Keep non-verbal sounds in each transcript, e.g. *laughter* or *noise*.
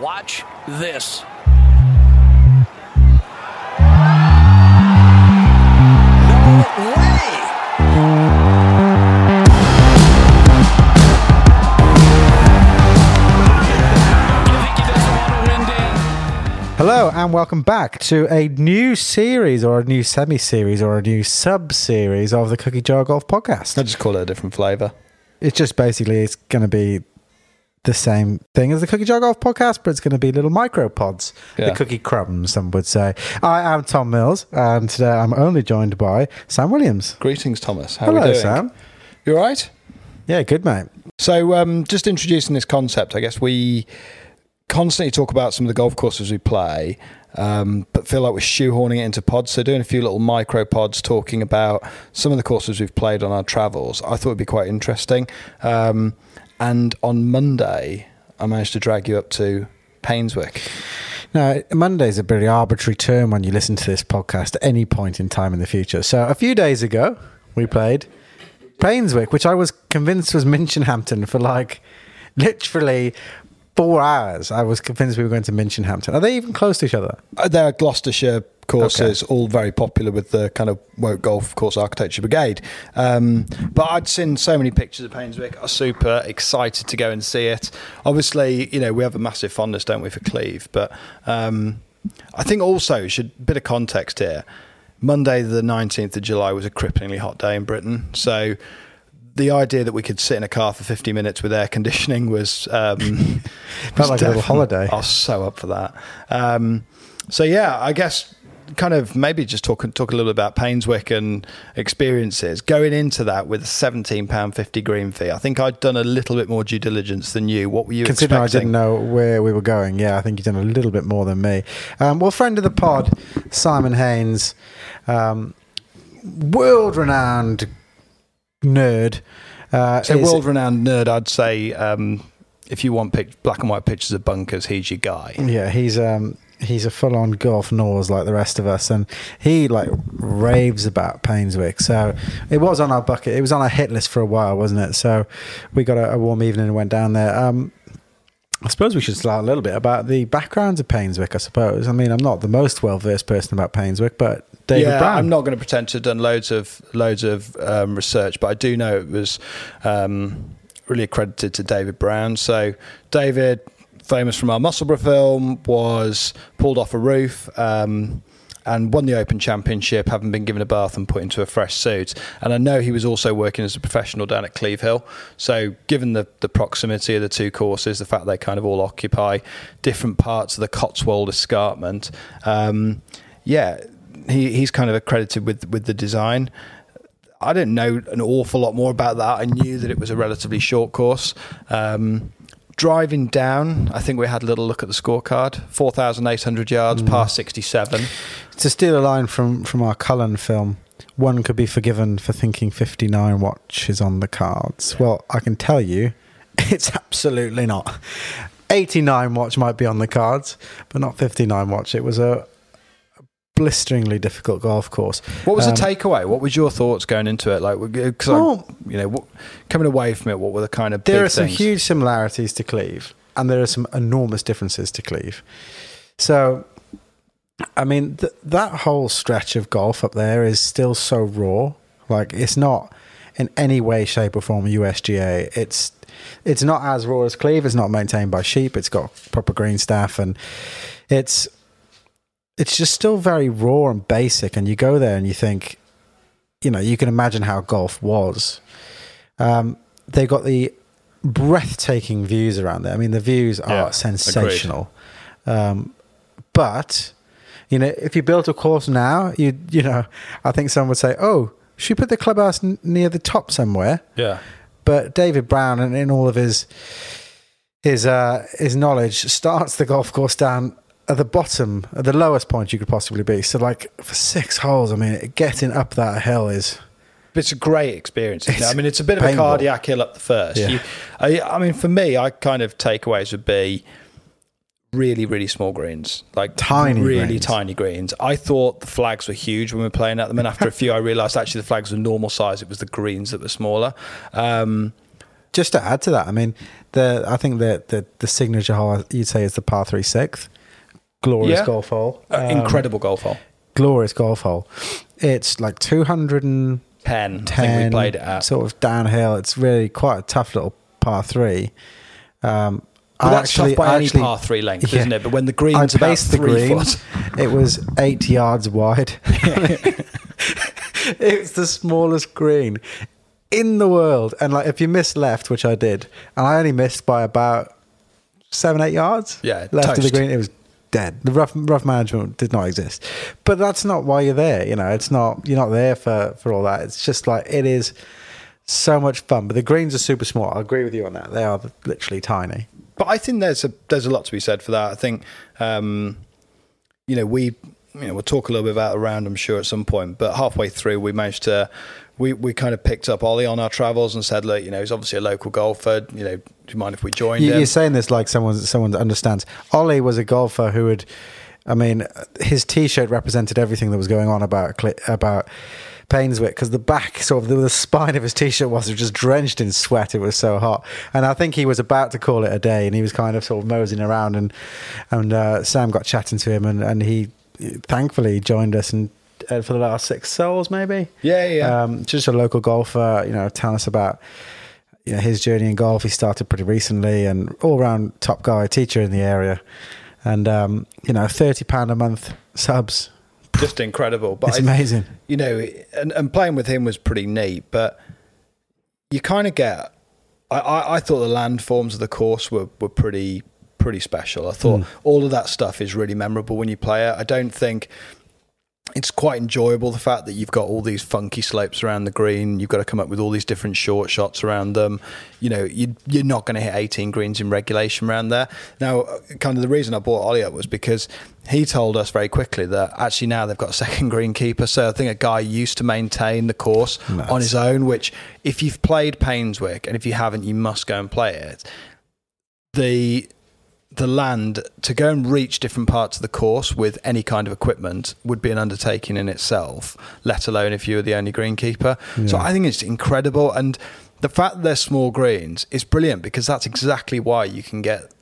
Watch this. No way! You think you just want to win, Dan? Hello and welcome back to a new series or a new semi series or a new sub series of the Cookie Jar Golf podcast. I just call it a different flavour. It's just basically it's going to be the same thing as the Cookie Jar Golf podcast, but it's going to be little micro pods, the cookie crumbs, some would say. I am Tom Mills, and today I'm only joined by Sam Williams. Greetings, Thomas. How are Hello? Sam. You all right? Yeah, good mate. So, um, just introducing this concept, I guess we constantly talk about some of the golf courses we play, um, but feel like we're shoehorning it into pods. So, doing a few little micro pods talking about some of the courses we've played on our travels, I thought it would be quite interesting. Um, and on Monday, I managed to drag you up to Painswick. Now, Monday's a pretty arbitrary term when you listen to this podcast at any point in time in the future. So, a few days ago, we played Painswick, which I was convinced was Minchinhampton for like literally four hours. I was convinced we were going to Minchinhampton. Are they even close to each other? Uh, They're Gloucestershire courses, all very popular with the kind of Woke Golf Course Architecture Brigade. Um, but I'd seen so many pictures of Painswick. I was super excited to go and see it. Obviously, you know, we have a massive fondness, don't we, for Cleeve? But um, I think also, should bit of context here. Monday, the 19th of July, was a cripplingly hot day in Britain. So the idea that we could sit in a car for 50 minutes with air conditioning was. Um, *laughs* Felt like a little *laughs* holiday. I was so up for that. Um, so yeah, I guess kind of maybe just talk talk a little bit about Painswick and experiences. Going into that with a seventeen pound fifty green fee, I think I'd done a little bit more due diligence than you. What were you Considering I expecting? didn't know where we were going, yeah, I think you've done a little bit more than me. Um, well, friend of the pod, Simon Haynes, um, world renowned nerd. Uh, So world renowned nerd, I'd say. Um, if you want pic- black and white pictures of bunkers, he's your guy. Yeah, he's um he's a full on golf nose like the rest of us, and he like raves about Painswick. So it was on our bucket. It was on our hit list for a while, wasn't it? So we got a, a warm evening and went down there. Um, I suppose we should start a little bit about the backgrounds of Painswick. I suppose. I mean, I'm not the most well versed person about Painswick, but David yeah, Brown. I'm not going to pretend to have done loads of loads of um, research, but I do know it was um, really accredited to David Brown. So David, famous from our Musselburgh film, was pulled off a roof. Um, and won the Open Championship, having been given a bath and put into a fresh suit. And I know he was also working as a professional down at Cleeve Hill. So, given the, the proximity of the two courses, the fact they kind of all occupy different parts of the Cotswold escarpment, um, yeah, he, he's kind of accredited with with the design. I didn't know an awful lot more about that. I knew that it was a relatively short course. Um, driving down, I think we had a little look at the scorecard. Four thousand eight hundred yards, par sixty-seven. To steal a line from from our Cullen film. One could be forgiven for thinking 59 watch is on the cards. Well, I can tell you, *laughs* it's absolutely not. 89 watch might be on the cards, but not 59 watch. It was a blisteringly difficult golf course. What was Um, the takeaway? What was your thoughts going into it? Like, because Well- you know, what, coming away from it, what were the kind of There are some things? huge similarities to Cleeve, and there are some enormous differences to Cleeve. So, I mean, th- that whole stretch of golf up there is still so raw. Like, it's not in any way, shape, or form USGA. It's it's not as raw as Cleeve. It's not maintained by sheep. It's got proper green staff, and it's it's just still very raw and basic. And you go there and you think, you know, you can imagine how golf was. Um, they got the breathtaking views around there. I mean, the views are Yeah, sensational. Um, but you know, if you built a course now, you you know, I think someone would say, "Oh, should you put the clubhouse n- near the top somewhere?" yeah, But David Brown, and in all of his his uh, his knowledge, starts the golf course down at the bottom, at the lowest point you could possibly be. So, like for six holes, I mean, getting up that hill is But it's a great experience. Isn't? It's I mean, it's a bit of a cardiac hill up the first. Yeah. You, I, I mean, for me, I kind of takeaways would be really, really small greens, like Tiny really greens. tiny greens. I thought the flags were huge when we were playing at them, and after a few, I realised actually the flags were normal size. It was the greens that were smaller. Um, just to add to that, I mean, the I think the the, the signature hole you'd say is the par three sixth, glorious Yeah. golf hole, Uh, Um, incredible golf hole. glorious golf hole. It's like two hundred and ten. 10, I think ten, we played it at. sort of downhill. It's really quite a tough little par three. Um, But I that's actually, by I any actually- par three length, yeah. isn't it? But when the I green's about the green. foot, It was eight yards wide. *laughs* it's the smallest green in the world. And like, if you miss left, which I did, and I only missed by about seven, eight yards. Yeah, left of the green, it was dead. The rough rough management did not exist. But that's not why you're there. You know, it's not. You're not there for for all that. It's just like it is so much fun. But the greens are super small. I agree with you on that. They are literally tiny. But I think there's a there's a lot to be said for that. I think um, you know we you know we'll talk a little bit about around I'm sure at some point. But halfway through we managed to we we kind of picked up Ollie on our travels and said look you know he's obviously a local golfer. You know do you mind if we joined You, him? you're saying this like someone someone that understands. Ollie was a golfer who would, I mean, his T-shirt represented everything that was going on about Cli- about Painswick because the back, sort of the, the spine of his T-shirt was just drenched in sweat. It was so hot, and I think he was about to call it a day, and he was kind of sort of moseying around, and and uh, Sam got chatting to him, and and he thankfully joined us and. Uh, for the last six souls, maybe. Yeah, yeah. Um, just a local golfer, you know, telling us about you know his journey in golf. He started pretty recently, and all round top guy, teacher in the area, and um, you know, thirty pound a month subs. Just incredible. But It's I- amazing. you know, and, and playing with him was pretty neat. But you kind of get. I, I, I thought the landforms of the course were, were pretty pretty special. I thought hmm. all of that stuff is really memorable when you play it. I don't think it's quite enjoyable the fact that you've got all these funky slopes around the green. You've got to come up with all these different short shots around them. You know, you, you're not going to hit 18 greens in regulation around there. Now, kind of the reason I brought Ollie up was because he told us very quickly that actually now they've got a second greenkeeper. So I think a guy used to maintain the course Nice. on his own. Which, if you've played Painswick, and if you haven't, you must go and play it. The the land to go and reach different parts of the course with any kind of equipment would be an undertaking in itself, let alone if you were the only greenkeeper. So I think it's incredible. And the fact that they're small greens is brilliant because that's exactly why you can get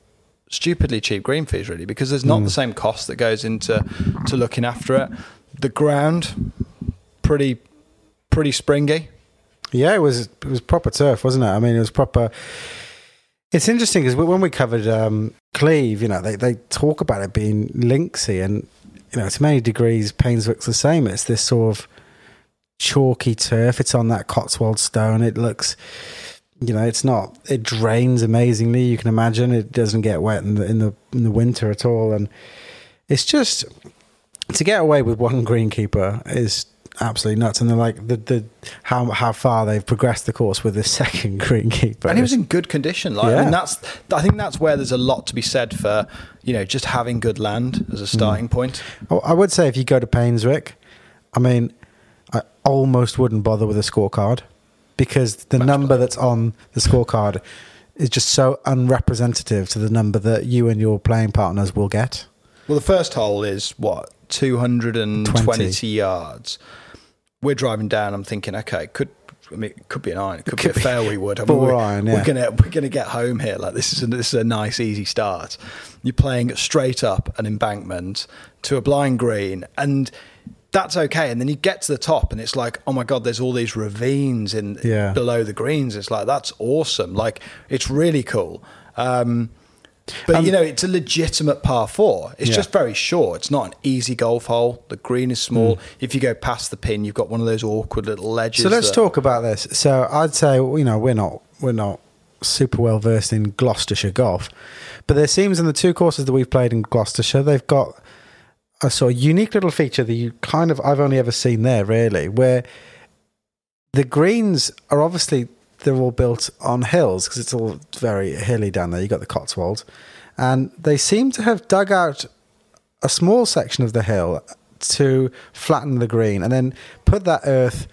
stupidly cheap green fees, really, because there's not the same cost that goes into to looking after it. The ground, pretty pretty springy. Yeah, it was it was proper turf, wasn't it? I mean, it was proper. It's interesting because when we covered um, Cleeve, you know, they, they talk about it being linksy, and you know, to many degrees, Painswick's the same. It's this sort of chalky turf. It's on that Cotswold stone. It looks, you know, it's not. It drains amazingly. You can imagine it doesn't get wet in the in the in the winter at all, and it's just to get away with one *laughs* greenkeeper is absolutely nuts. And they're like the the how how far they've progressed the course with this *laughs* second greenkeeper. and he was in good condition. Like, I mean, that's I think that's where there's a lot to be said for you know just having good land as a mm. starting point. Oh, I would say if you go to Painswick, I mean, I almost wouldn't bother with a scorecard because the number that's on the scorecard is just so unrepresentative to the number that you and your playing partners will get. Well, the first hole is what 220 20. yards. We're driving down. I'm thinking, okay, could I mean, it could be an iron, it could, could be be a fairway wood. I mean, we're, iron, we're gonna we're gonna get home here. Like this is a, this is a nice easy start. You're playing straight up an embankment to a blind green, and that's okay. And then you get to the top, and it's like, oh my god, there's all these ravines in Yeah. below the greens. It's like that's awesome. Like it's really cool. Um, but Um, you know, it's a legitimate par four. It's Yeah. just very short. It's not an easy golf hole. The green is small. Hmm. If you go past the pin, you've got one of those awkward little ledges. So let's that- talk about this. So I'd say you know we're not we're not super well versed in Gloucestershire golf, but there seems in the two courses that we've played in Gloucestershire, they've got a sort of unique little feature that you kind of I've only ever seen there really, where the greens are obviously they're all built on hills because it's all very hilly down there. You got the Cotswolds, and they seem to have dug out a small section of the hill to flatten the green and then put that earth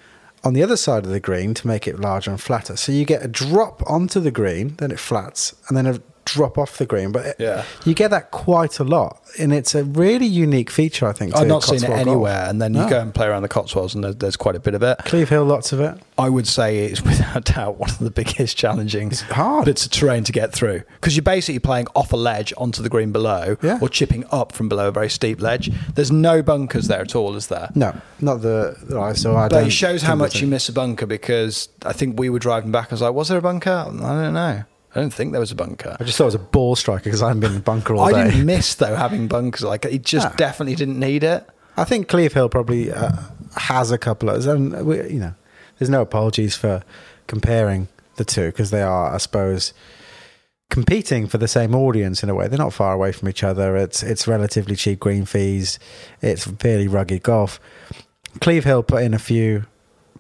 on the other side of the green to make it larger and flatter. So you get a drop onto the green, then it flats, and then a drop off the green, but it- Yeah. you get that quite a lot, and it's a really unique feature. I think I've not seen it Cotswold golf. anywhere, and then you go and play around the Cotswolds, and there, there's quite a bit of it. Cleeve Hill, lots of it. I would say it's *laughs* without doubt one of the biggest challenging it's hard. bits of terrain to get through because you're basically playing off a ledge onto the green below, Yeah. or chipping up from below a very steep ledge. There's no bunkers there at all, is there? No, not the I saw. I But it shows how much you miss a bunker because I think we were driving back. I was like, "Was there a bunker? I don't know. I don't think there was a bunker." I just thought it was a ball striker because I haven't been in the bunker all I day. I didn't miss though having bunkers. Like it just Ah. definitely didn't need it. I think Cleeve Hill probably uh, has a couple of, and we, you know, there's no apologies for comparing the two because they are, I suppose, competing for the same audience in a way. They're not far away from each other. It's it's relatively cheap green fees. It's fairly rugged golf. Cleeve Hill put in a few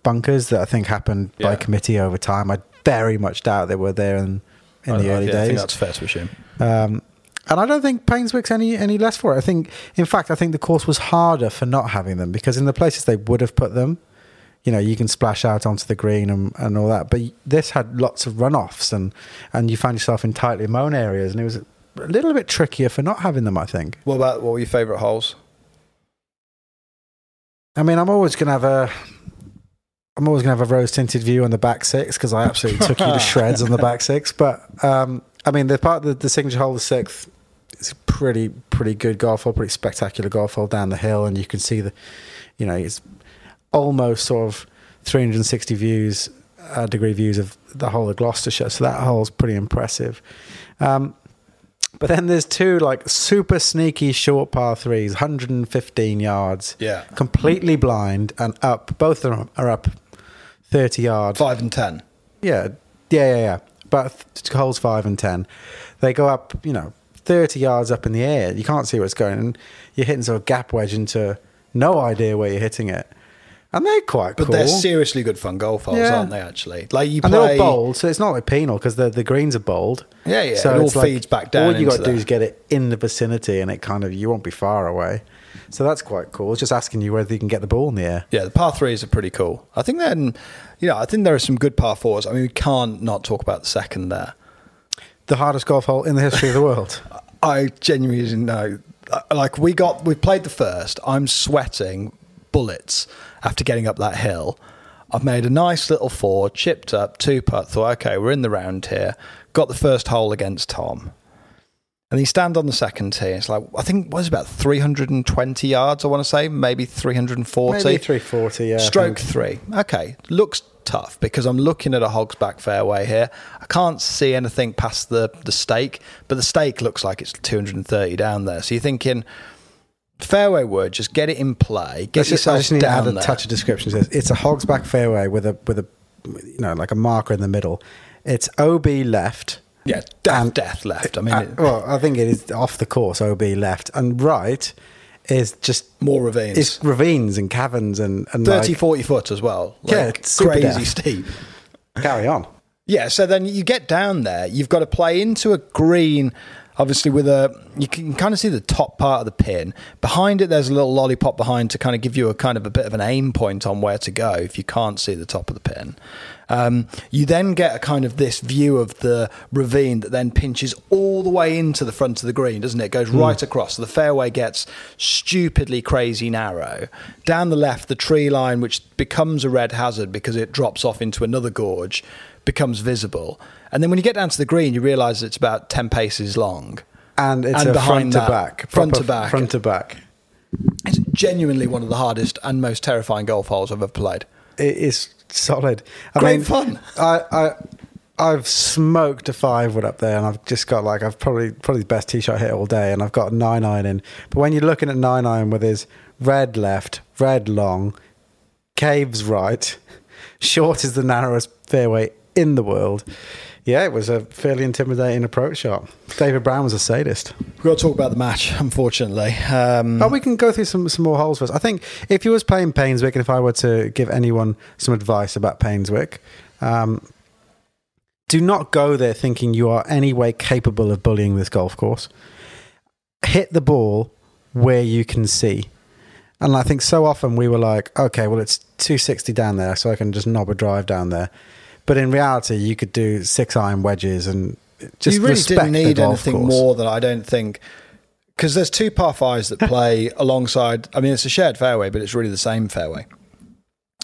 bunkers that I think happened by committee over time. I very much doubt they were there in in I- the I- early yeah, I think days. that's fair to assume. Um, and I don't think Painswick's any any less for it. I think, in fact, I think the course was harder for not having them because in the places they would have put them, you know, you can splash out onto the green and, and all that. But this had lots of runoffs and and you found yourself in tightly mown areas, and it was a little bit trickier for not having them. I think. What about what were your favourite holes? I mean, I'm always gonna have a. I'm always going to have a rose tinted view on the back six because I absolutely took you to *laughs* shreds on the back six. But um, I mean, the part the, the signature hole, the sixth, it's a pretty pretty good golf hole, pretty spectacular golf hole down the hill, and you can see the, you know, it's almost sort of 360 views, uh, degree views of the whole of Gloucestershire. So that hole's pretty impressive. Um, but then there's two like super sneaky short par threes, 115 yards, Yeah. completely blind and up. Both of them are up 30 yards. Five and ten. Yeah, yeah, yeah, yeah. But th- holes five and ten, they go up, you know, thirty yards up in the air. You can't see where it's going, and you're hitting sort of gap wedge into no idea where you're hitting it. And they're quite But cool. they're seriously good fun golf holes, Yeah. aren't they? Actually, like you And they're all bold, so it's not like penal because the the greens are bold. Yeah, yeah, So it all it's feeds back down All you got to do that. is get it in the vicinity, and it kind of you won't be far away. So that's quite cool. It's just asking you whether you can get the ball in the air. Yeah, the par threes are pretty cool. I think then, you know, I think there are some good par fours. I mean, we can't not talk about the second there. The hardest golf hole in the history of the world. *laughs* I genuinely didn't know. Uh, Like we got, we played the first. I'm sweating bullets after getting up that hill. I've made a nice little four, chipped up, two putt. Thought, okay, we're in the round here. Got the first hole against Tom, and he stand on the second tee. It's like I think it was about 320 yards. I want to say maybe 340. Maybe 340, yeah, Stroke three. Okay, looks tough because I'm looking at a hog's back fairway here. I can't see anything past the the stake, but the stake looks like it's 230 down there. So you're thinking fairway wood, just get it in play, get Let's just, yourself I just need to down add a there. touch of description. to this. It's a hog's back fairway with a with a you know like a marker in the middle. It's OB left. Yeah, death, death left. I mean, Uh, it- well, I think it is off the course. OB left and right is just more ravines. it's ravines and caverns and and 30, like, 40 foot as well. Yeah, Like, it's crazy death. steep. carry on. Yeah, so then you get down there, you've got to play into a green, obviously with a you can kind of see the top part of the pin. Behind it there's a little lollipop behind to kind of give you a kind of a bit of an aim point on where to go if you can't see the top of the pin. Um, you then get a kind of this view of the ravine that then pinches all the way into the front of the green, doesn't it? It goes right across. So the fairway gets stupidly crazy narrow. Down the left, the tree line, which becomes a red hazard because it drops off into another gorge, becomes visible. And then when you get down to the green, you realise it's about 10 paces long. And it's And a behind front to back, front to back. front to back. It's genuinely one of the hardest and most terrifying golf holes I've ever played. It is solid. I Great mean, fun. I, I I've smoked a five wood up there, and I've just got like I've probably probably the best tee shot hit all day, and I've got a nine iron in. But when you're looking at nine iron with his red left, red long, caves right, *laughs* short is the narrowest fairway in the world. Yeah, it was a fairly intimidating approach shot. David Brown was a sadist. We've got to talk about the match, unfortunately. Um, But we can go through some, some more holes first. I think if you was playing Painswick, and if I were to give anyone some advice about Painswick, um, do not go there thinking you are any way capable of bullying this golf course. Hit the ball where you can see. And I think so often we were like, okay, well, it's 260 down there, so I can just knob a drive down there. But in reality, you could do six iron wedges and just you really didn't need anything course. more than I don't think. Because there's two par fives that *laughs* play alongside. I mean, it's a shared fairway, but it's really the same fairway.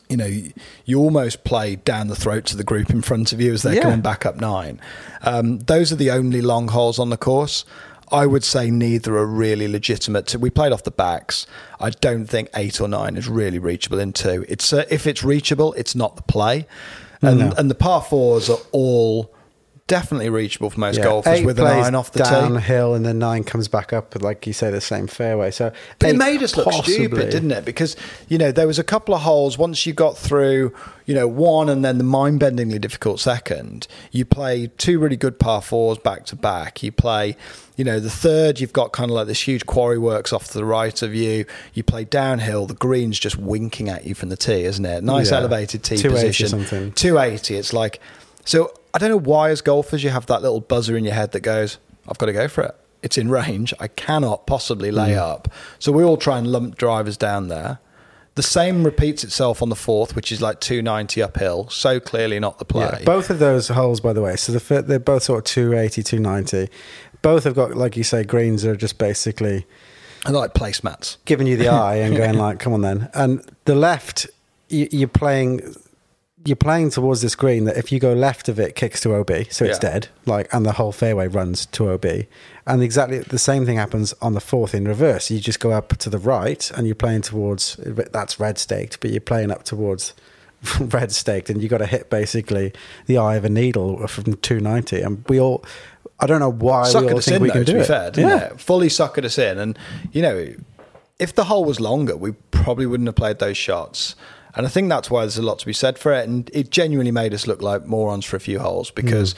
You know, you, you almost play down the throats of the group in front of you as they're Yeah. coming back up nine. Um, those are the only long holes on the course. I would say neither are really legitimate. We played off the backs. I don't think eight or nine is really reachable in two. It's uh, if it's reachable, it's not the play, and No. and the par fours are all definitely reachable for most Yeah, golfers eight with an plays iron off the tee. downhill, and then nine comes back up, like you say, the same fairway. So, But it made us look possibly- stupid, didn't it? Because you know there was a couple of holes. Once you got through, you know, one and then the mind-bendingly difficult second, you play two really good par fours back to back. You play, you know, the third. You've got kind of like this huge quarry works off to the right of you. You play downhill. The green's just winking at you from the tee, isn't it? Nice Yeah. elevated tee 280 position. something. Two eighty. It's like so. I don't know why, as golfers, you have that little buzzer in your head that goes, "I've got to go for it." It's in range. I cannot possibly lay Mm. up. So we all try and lump drivers down there. The same repeats itself on the fourth, which is like 290 uphill. So clearly not the play. Yeah, both of those holes, by the way, so the they're both sort of 280, 290. Both have got, like you say, greens that are just basically I like placemats. giving you the *laughs* eye and going like, "Come on, then." And the left, you, you're playing, you're playing towards this green that if you go left of it, kicks to OB, so it's Yeah. dead. Like, and the whole fairway runs to OB. And exactly the same thing happens on the fourth in reverse. You just go up to the right, and you're playing towards that's red staked, but you're playing up towards *laughs* red staked, and you got to hit basically the eye of a needle from 290. And we all. I don't know why we all us think in, we though, can to do be it. fair, didn't yeah. it? Fully suckered us in. And, you know, if the hole was longer, we probably wouldn't have played those shots. And I think that's why there's a lot to be said for it. And it genuinely made us look like morons for a few holes because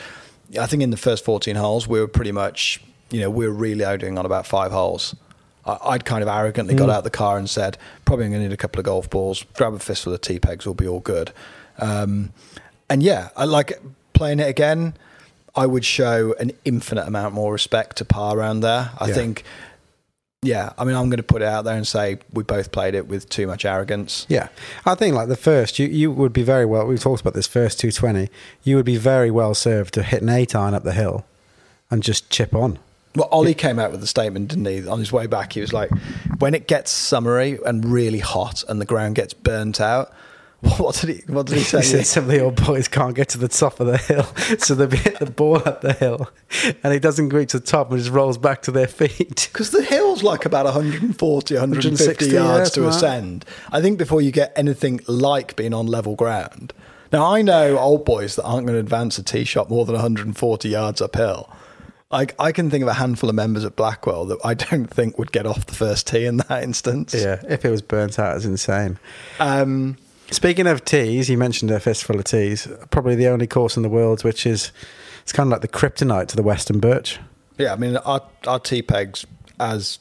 I think in the first 14 holes, we were pretty much, you know, we were reloading on about five holes. I- I'd kind of arrogantly got out the car and said, probably I'm going to need a couple of golf balls, grab a fistful of tee pegs, we'll be all good. Um, and yeah, I like playing it again. I would show an infinite amount more respect to par around there. I Yeah. think, yeah, I mean, I'm going to put it out there and say we both played it with too much arrogance. Yeah, I think like the first, you you would be very well. We've talked about this first two twenty. You would be very well served to hit an eight iron up the hill, and just chip on. Well, Ollie came out with a statement, didn't he? On his way back, he was like, "When it gets summery and really hot, and the ground gets burnt out, *laughs* what did he? What did he He say? said some of the old boys can't get to the top of the hill, *laughs* so they hit the ball up the hill, and it doesn't reach the top and just rolls back to their feet. *laughs* Because the hill's like about 140, 150 160, yards yeah, to ascend. I think before you get anything like being on level ground. Now, I know old boys that aren't going to advance a tee shot more than 140 yards uphill. Like, I can think of a handful of members at Blackwell that I don't think would get off the first tee in that instance. Yeah, if it was burnt out, it's insane. Um, Speaking of teas, you mentioned a fistful of teas. Probably the only course in the world which is it's kind of like the kryptonite to the Western Birch. Yeah, I mean, our, our T pegs as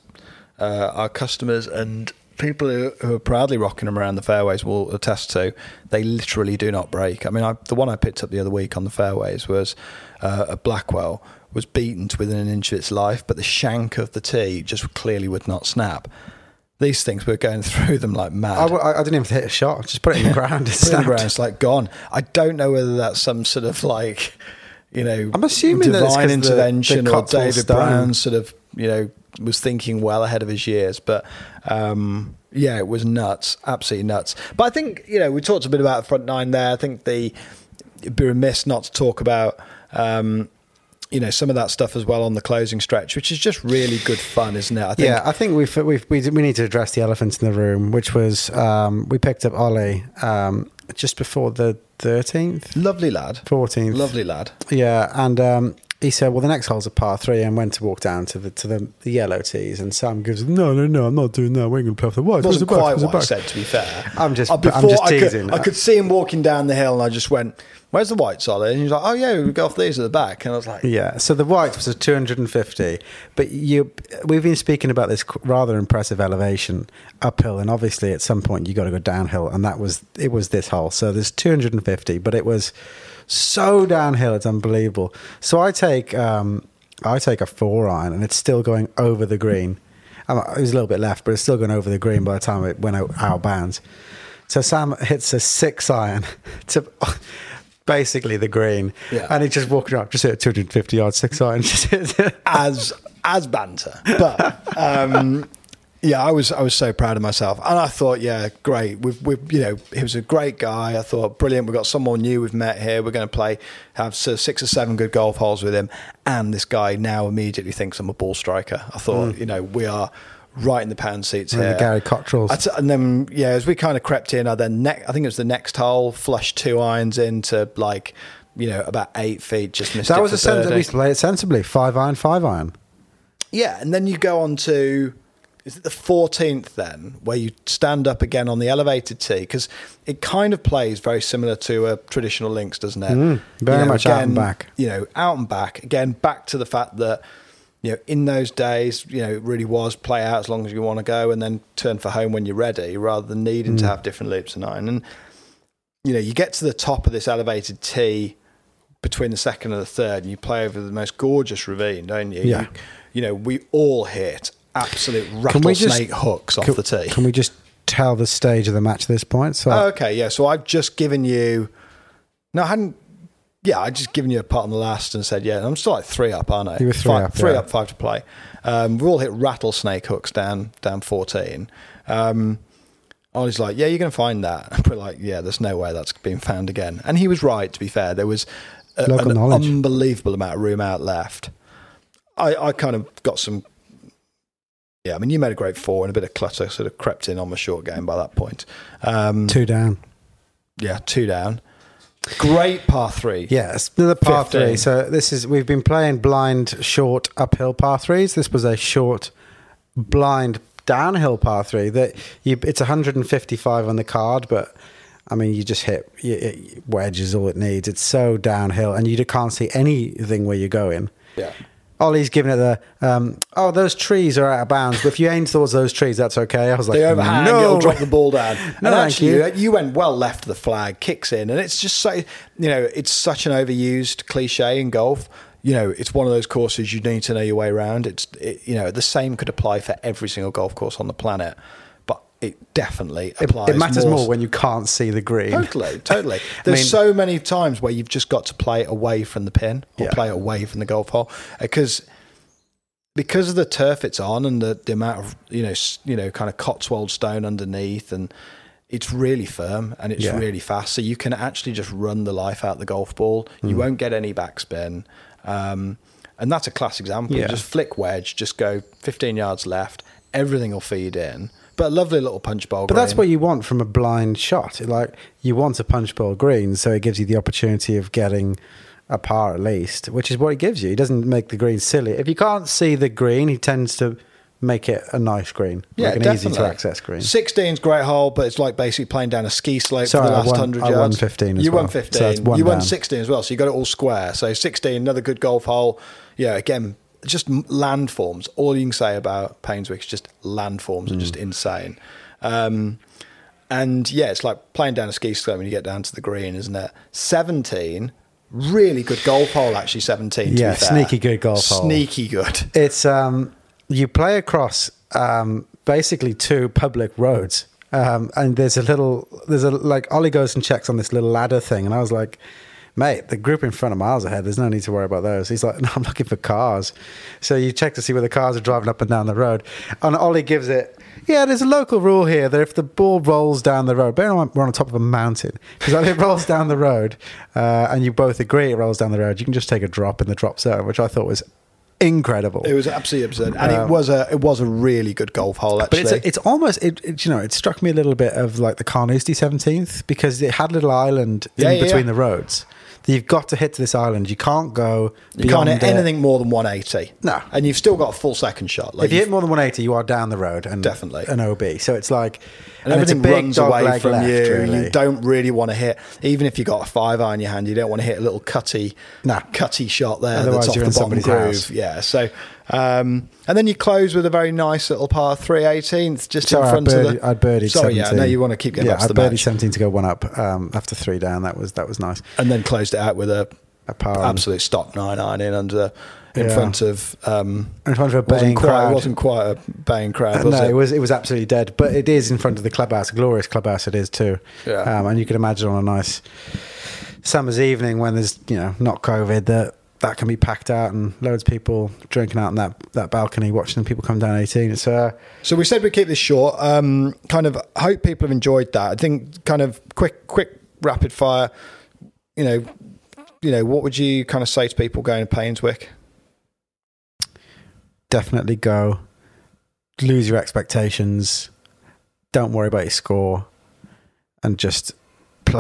uh, our customers and people who, who are proudly rocking them around the fairways will attest to, they literally do not break. I mean, I, the one I picked up the other week on the fairways was uh, a Blackwell, was beaten to within an inch of its life, but the shank of the tee just clearly would not snap. These things, we're going through them like mad. I, didn't even hit a shot; just put it in the *laughs* ground. It's in the ground, it's like gone. I don't know whether that's some sort of like, you know, I'm assuming divine 'cause the- intervention the or David. Brown sort of, you know, was thinking well ahead of his years. But um, yeah, it was nuts, absolutely nuts. But I think you know we talked a bit about front nine there. I think the it'd be remiss not to talk about. Um, you know some of that stuff as well on the closing stretch, which is just really good fun, isn't it? I think Yeah, I think we've, we've we we need to address the elephant in the room, which was um, we picked up Ollie um, just before the thirteenth, lovely lad, fourteenth, lovely lad. Yeah, and um, he said, "Well, the next hole's a par three, and went to walk down to the to the, the yellow tees." And Sam goes, "No, no, no, I'm not doing that. We're going to play off the white." It wasn't back? quite what I said, to be fair. I'm just- Uh, I'm just I could- teasing. I could, see him walking down the hill, and I just went, "Where's the white solid?" And he was like, "Oh yeah, we go off these at the back." And I was like, Yeah, so the white was a 250, but you we've been speaking about this rather impressive elevation uphill, and obviously at some point you got to go downhill, and that was it was this hole. So there's 250, but it was so downhill, it's unbelievable. So I take um, I take a four iron, and it's still going over the green. It was a little bit left, but it's still going over the green by the time it went out, out of bounds. So Sam hits a six iron *laughs* to *laughs* basically the green, Yeah. and he's just walking up, just hit a 250 yards, six iron. Just *laughs* hit as as banter. But um, yeah, I was I was so proud of myself, and I thought, yeah, great. We've, we've you know he was a great guy. I thought brilliant. We've got someone new we've met here. We're going to play have six or seven good golf holes with him, and this guy now immediately thinks I'm a ball striker. I thought, mm. you know, we are. Right in the pound seats in here. the Gary Cottrells. T- and then yeah, as we kind of crept in, I then ne- I think it was the next hole, flushed two irons into like you know about eight feet, just missed that was a sense. birdie. We play it sensibly. Five iron, five iron. Yeah, and then you go on to is it the 14th then where you stand up again on the elevated tee because it kind of plays very similar to a traditional links doesn't it Mm, very much out and back. you know out and back again back to the fact that you know in those days you know it really was play out as long as you want to go and then turn for home when you're ready rather than needing Mm. to have different loops and iron and you know you get to the top of this elevated tee between the second and the third, and you play over the most gorgeous ravine, don't you? Yeah. You, you know, we all hit absolute we just- rattlesnake hooks off Can, the tee. can we just tell the stage of the match at this point? So Oh, okay, yeah. So I've just given you. No, I hadn't. Yeah, I just given you a putt on the last and said, yeah, I'm still like three up, aren't I? You were three five, up, Three yeah. up, five to play. Um, we all hit rattlesnake hooks down down 14. Um, Ollie's like, yeah, you're going to find that. *laughs* We're like, yeah, there's no way that's being found again. And he was right, to be fair. There was a, an knowledge. unbelievable amount of room out left. I, I kind of got some. Yeah, I mean, you made a great four and a bit of clutter sort of crept in on the short game by that point. Um, two down. yeah, two down. Great par three. Yes, the par 15. three. So this is we've been playing blind short uphill par threes. This was a short blind downhill par three. That you, it's 155 on the card, but I mean you just hit you, it, wedge is all it needs. It's so downhill, and you can't see anything where you're going. Yeah. Ollie's giving it the um, oh those trees are out of bounds, but if you aim towards those trees, that's okay. I was like, They overhang, no, it'll drop the ball down. *laughs* and No, thank actually, you. you. you went well left of the flag, kicks in, and it's just so, you know, it's such an overused cliche in golf. You know, it's one of those courses you need to know your way around. It's, it, you know, the same could apply for every single golf course on the planet, it definitely It, applies. it matters more when you can't see the green. Totally, *laughs* totally. There's mean- so many times where you've just got to play away from the pin or Yeah. play away from the golf hole because because of the turf it's on and the, the amount of you know you know kind of Cotswold stone underneath and it's really firm and it's Yeah. really fast so you can actually just run the life out the golf ball Hmm. you won't get any backspin um, and that's a class example Yeah. just flick wedge just go 15 yards left everything will feed in but a lovely little punch bowl But that's what you want from a blind shot. Like you want a punch bowl green, so it gives you the opportunity of getting a par at least, which is what he gives you. He doesn't make the green silly. If you can't see the green, he tends to make it a nice green, Yeah, like an definitely. easy to access green. 16's great hole, but it's like basically playing down a ski slope Sorry, for the I last won- 100 I yards. won 15 as You well. won 15. that's one you won 16 as well, so you got it all square. So 16, another good golf hole. Yeah, again, just landforms. All you can say about Painswick is just landforms Hmm. are just insane. Um, and yeah, it's like playing down a ski slope when you get down to the green, isn't it? 17, really good golf hole, actually, 17. to Yeah, be fair. sneaky good golf hole. Sneaky good. *laughs* It's um, you play across um, basically two public roads, um, and there's a little, there's a like Ollie goes and checks on this little ladder thing, and I was like, mate, the group in front of miles ahead. There's no need to worry about those. He's like, *laughs* no, I'm looking for cars. So you check to see where the cars are driving up and down the road, and Ollie gives it. Yeah, there's a local rule here that if the ball rolls down the road, bear in mind we're on top of a mountain, *laughs* because if it rolls down the road, uh, and you both agree it rolls down the road, you can just take a drop in the drop zone, which I thought was incredible. It was absolutely absurd, and Um, it was a it was a really good golf hole. Actually, But it's it's almost it, it you know it struck me a little bit of like the Carnoustie seventeenth because it had a little island Yeah, in yeah, between yeah. the roads. You've got to hit to this island. You can't go. You can't hit it. anything more than 180. No. And you've still got a full second shot. Like If you hit more than 180, you are down the road and Definitely. an OB. So it's like and, it's a everything runs away from left, you. really. You don't really want to hit, even if you got a five iron in your hand, you don't want to hit a little cutty, No. cutty shot there Otherwise that's off you're the in bottom groove. house. Yeah. So, um, and then you close with a very nice little par three 18th just Sorry, in front birdied, of the. I birdied Sorry, 17. yeah. I know you want to keep getting yeah, I the birdied match. 17 to go one up um, after three down. That was that was nice. and then closed it out with a A par absolute stock nine iron in under in Yeah. front of um, in front of a baying quite crowd. wasn't quite a baying crowd, was no, it? it was it was absolutely dead. But it is in front of the clubhouse, a glorious clubhouse it is too. Yeah. Um, and you can imagine on a nice summer's evening when there's you know not COVID that that can be packed out and loads of people drinking out in that that balcony watching people come down 18. It's uh, So we said we'd keep this short. Um, kind of hope people have enjoyed that. I think kind of quick, quick, rapid fire. You know, you know, what would you kind of say to people going to Painswick? definitely go. Lose your expectations. Don't worry about your score, and just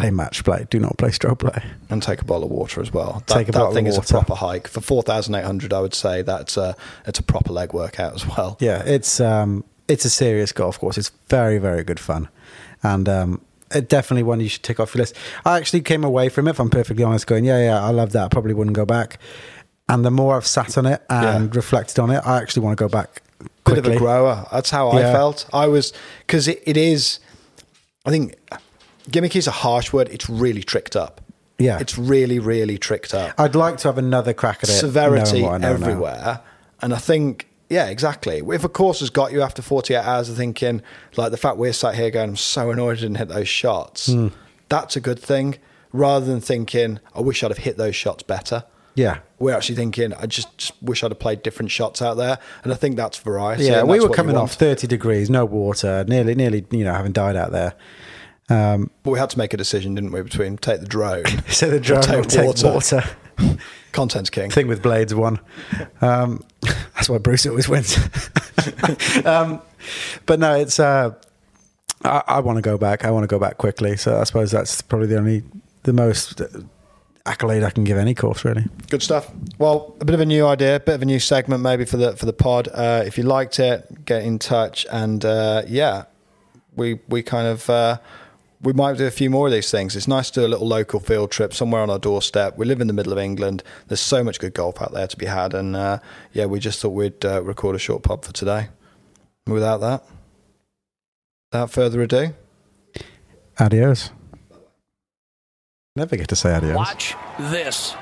play match play. Do not play stroke play. and take a bottle of water as well. That, Take a ball of water. that thing is a proper hike for four thousand eight hundred. I would say that's a it's a proper leg workout as well. Yeah, it's um, it's a serious golf course. It's very very good fun, and um, it definitely one you should tick off your list. I actually came away from it, if I'm perfectly honest, going, yeah, yeah, I love that. I probably wouldn't go back. And the more I've sat on it and Yeah. reflected on it, I actually want to go back Bit quickly. of a grower. That's how I felt. I was because it, it is. I think gimmicky is a harsh word. It's really tricked up. Yeah. it's really really tricked up. I'd like to have another crack at it. severity knowing what I know now. everywhere. And I think, yeah, exactly. If a course has got you after 48 hours of thinking, like the fact we're sat here going, I'm so annoyed I didn't hit those shots, Hmm. that's a good thing. Rather than thinking, I wish I'd have hit those shots better. Yeah. We're actually thinking, I just, just wish I'd have played different shots out there. And I think that's variety. Yeah, we were coming off 30 degrees, no water, nearly, nearly, you know, having died out there. Um, But we had to make a decision, didn't we, between take the drone, *laughs* so the drone take take water. water. *laughs* content's king. thing with blades won. Um, *laughs* that's why Bruce always wins. um, but no, it's. Uh, I, I want to go back. I want to go back quickly. So I suppose that's probably the only, the most uh, accolade I can give any course, really. Good stuff. Well, a bit of a new idea, a bit of a new segment maybe for the for the pod. Uh, if you liked it, get in touch, and uh, yeah, we we kind of uh, we might do a few more of these things. It's nice to do a little local field trip somewhere on our doorstep. We live in the middle of England. There's so much good golf out there to be had, and uh, yeah, we just thought we'd uh, record a short pub for today. Without that, without further ado, Adios. Never get to say adios. Watch this.